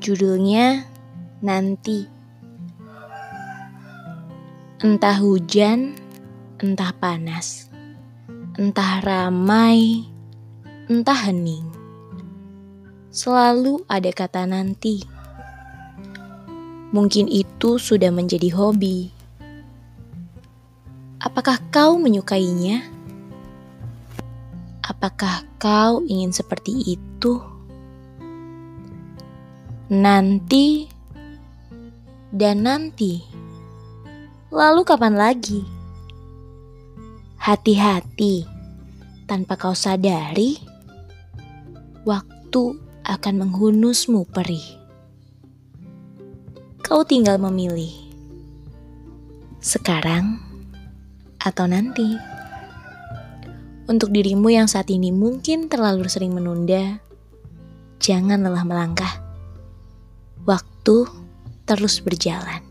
Judulnya Nanti. Entah hujan, entah panas, entah ramai, entah hening. Selalu ada kata nanti. Mungkin itu sudah menjadi hobi. Apakah kau menyukainya? Apakah kau ingin seperti itu? Nanti dan nanti. Lalu kapan lagi? Hati-hati, tanpa kau sadari, waktu akan menghunusmu perih. Kau tinggal memilih sekarang atau nanti. Untuk dirimu yang saat ini mungkin terlalu sering menunda, jangan lelah melangkah. Waktu terus berjalan.